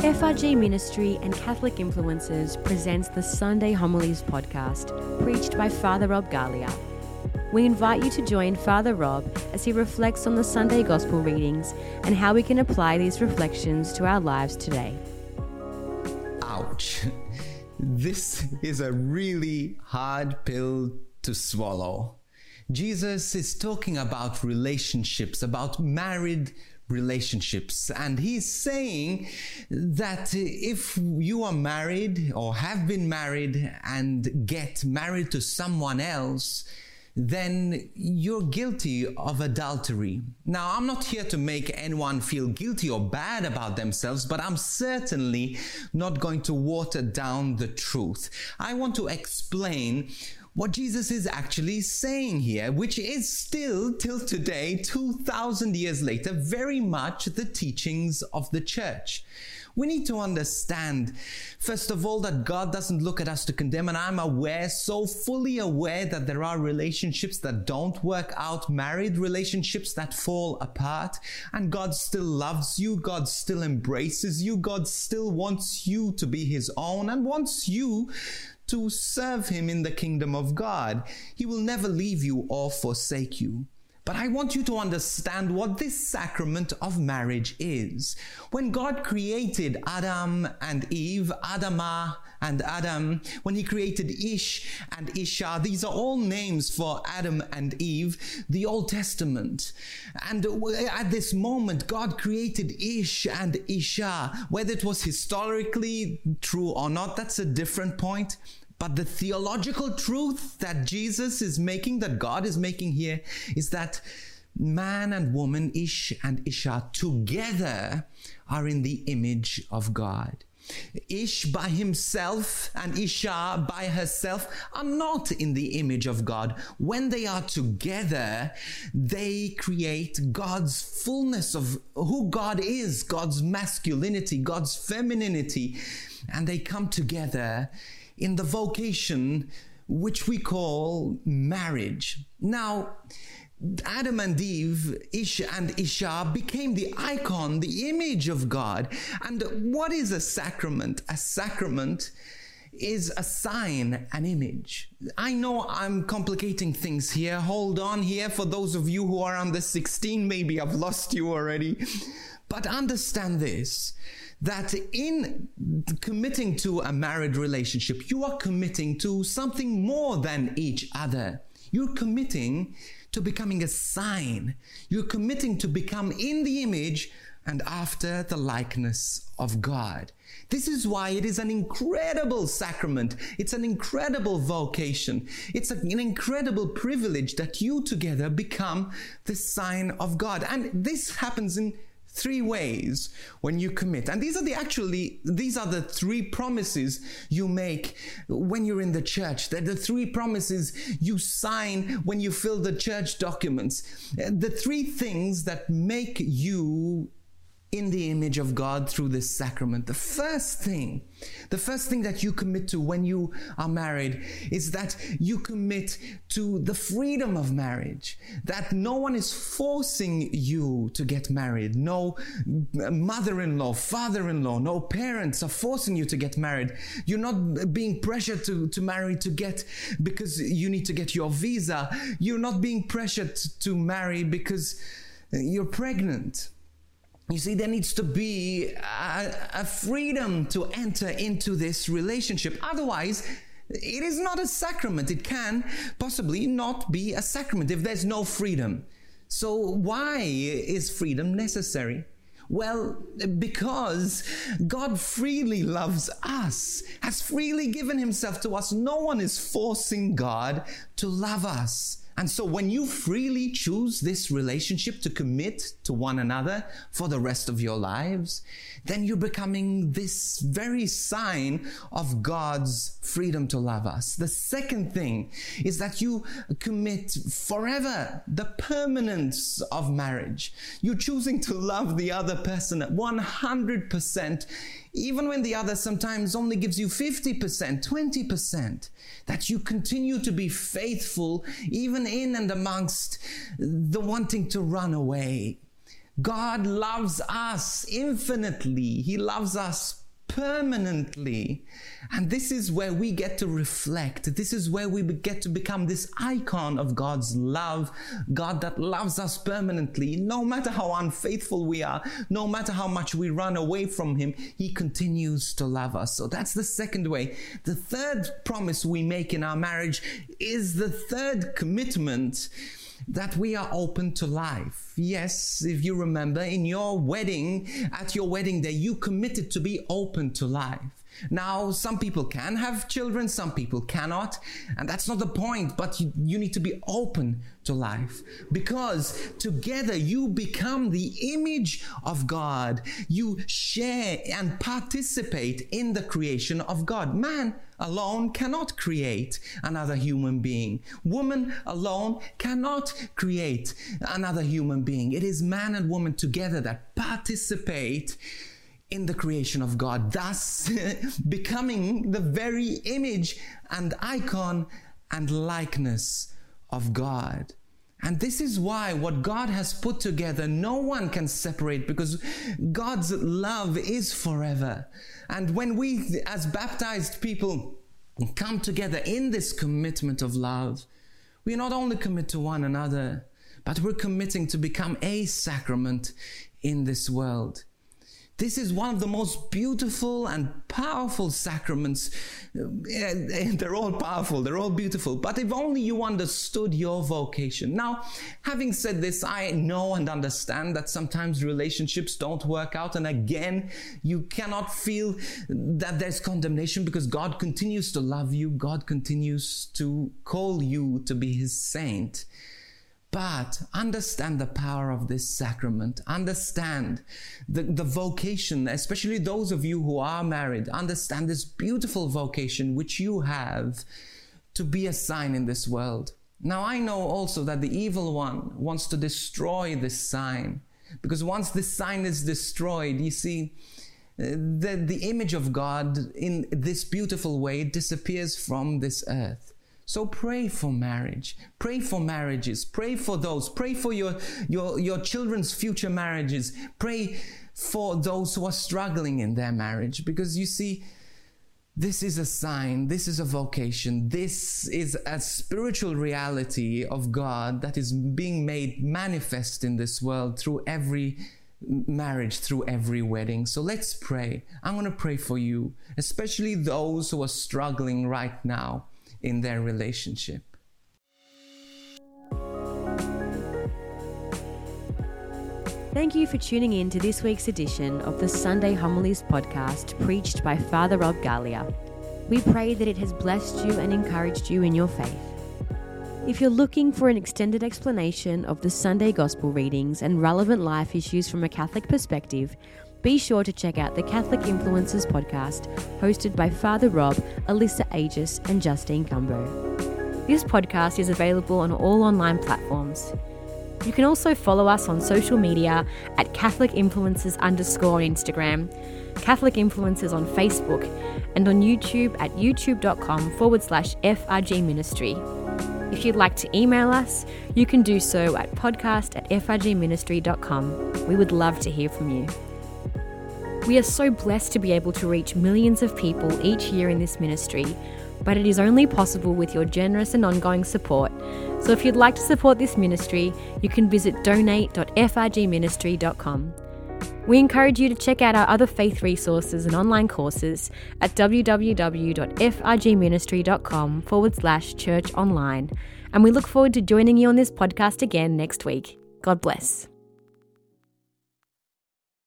FRG Ministry and Catholic Influencers presents the Sunday Homilies podcast, preached by Father Rob Galea. We invite you to join Father Rob as he reflects on the Sunday Gospel readings and how we can apply these reflections to our lives today. Ouch. This is a really hard pill to swallow. Jesus is talking about relationships, about married relationships. And he's saying that if you are married or have been married and get married to someone else, then you're guilty of adultery. Now, I'm not here to make anyone feel guilty or bad about themselves, but I'm certainly not going to water down the truth. I want to explain what Jesus is actually saying here, which is still, till today, 2,000 years later, very much the teachings of the church. We need to understand, first of all, that God doesn't look at us to condemn, and I'm aware, so fully aware that there are relationships that don't work out, married relationships that fall apart, and God still loves you, God still embraces you, God still wants you to be His own, and wants you to serve him in the kingdom of God. He will never leave you or forsake you. But I want you to understand what this sacrament of marriage is. When God created Adam and Eve, Adama ah, and Adam, when he created Ish and Isha, these are all names for Adam and Eve, the Old Testament. And at this moment, God created Ish and Isha. Whether it was historically true or not, that's a different point. But the theological truth that Jesus is making, that God is making here, is that man and woman, Ish and Isha, together are in the image of God. Ish by himself and Isha by herself are not in the image of God. When they are together, they create God's fullness of who God is, God's masculinity, God's femininity, and they come together in the vocation which we call marriage. Now, Adam and Eve, Ish and Isha became the icon, the image of God. And what is a sacrament? A sacrament is a sign, an image. I know I'm complicating things here. Hold on here for those of you who are under 16, maybe I've lost you already. But understand this that in committing to a married relationship, you are committing to something more than each other. You're committing to becoming a sign. You're committing to become in the image and after the likeness of God. This is why it is an incredible sacrament. It's an incredible vocation. It's an incredible privilege that you together become the sign of God. And this happens in three ways when you commit. And these are the actually, these are the three promises you make when you're in the church. They're the three promises you sign when you fill the church documents. The three things that make you in the image of God through this sacrament. The first thing, the first thing that you commit to when you are married is that you commit to the freedom of marriage, that no one is forcing you to get married. No mother in law, father in law, no parents are forcing you to get married. You're not being pressured to, to marry to get because you need to get your visa. You're not being pressured to marry because you're pregnant you see, there needs to be a, a, freedom to enter into this relationship. Otherwise, it is not a sacrament. It can possibly not be a sacrament if there's no freedom. So, why is freedom necessary? Well, because God freely loves us, has freely given himself to us. No one is forcing God to love us. And so when you freely choose this relationship to commit to one another for the rest of your lives, then you're becoming this very sign of God's freedom to love us. The second thing is that you commit forever the permanence of marriage. You're choosing to love the other person at 100% even when the other sometimes only gives you 50%, 20%, that you continue to be faithful even in and amongst the wanting to run away. God loves us infinitely. He loves us permanently. And this is where we get to reflect. This is where we get to become this icon of God's love. God that loves us permanently. No matter how unfaithful we are, no matter how much we run away from Him, He continues to love us. So that's the second way. The third promise we make in our marriage is the third commitment that we are open to life. Yes, if you remember, in your wedding, at your wedding day, you committed to be open to life. Now, some people can have children, some people cannot, and that's not the point, but you, you, need to be open to life because together you become the image of God. You share and participate in the creation of God. Man alone cannot create another human being. Woman alone cannot create another human being. It is man and woman together that participate in the creation of God, thus becoming the very image and icon and likeness of God. And this is why what God has put together, no one can separate because God's love is forever. And when we, as baptized people, come together in this commitment of love, we not only commit to one another, but we're committing to become a sacrament in this world. This is one of the most beautiful and powerful sacraments. Uh, eh, they're all powerful, they're all beautiful, but if only you understood your vocation. Now, having said this, I know and understand that sometimes relationships don't work out, and again, you cannot feel that there's condemnation because God continues to love you, God continues to call you to be His saint. But understand the power of this sacrament. Understand the, the vocation, especially those of you who are married. Understand this beautiful vocation which you have to be a sign in this world. Now, I know also that the evil one wants to destroy this sign because once this sign is destroyed, you see, the, the image of God in this beautiful way disappears from this earth. So pray for marriage. Pray for marriages. Pray for those. Pray for your, your, your children's future marriages. Pray for those who are struggling in their marriage. Because you see, this is a sign, this is a vocation, this is a spiritual reality of God that is being made manifest in this world through every marriage, through every wedding. So let's pray. I'm going to pray for you, especially those who are struggling right now in their relationship. Thank you for tuning in to this week's edition of the Sunday Homilies podcast preached by Father Rob Galea. We pray that it has blessed you and encouraged you in your faith. If you're looking for an extended explanation of the Sunday Gospel readings and relevant life issues from a Catholic perspective, be sure to check out the Catholic Influencers podcast, hosted by Father Rob, Alyssa Agius, and Justine Cumbo. This podcast is available on all online platforms. You can also follow us on social media at Catholic Influencers underscore Instagram, Catholic Influencers on Facebook, and on YouTube at youtube.com forward slash FRG Ministry. If you'd like to email us, you can do so at podcast at frgministry.com. We would love to hear from you. We are so blessed to be able to reach millions of people each year in this ministry, but it is only possible with your generous and ongoing support. So if you'd like to support this ministry, you can visit donate.frgministry.com. We encourage you to check out our other faith resources and online courses at www.frgministry.com forward slash church online. And we look forward to joining you on this podcast again next week. God bless.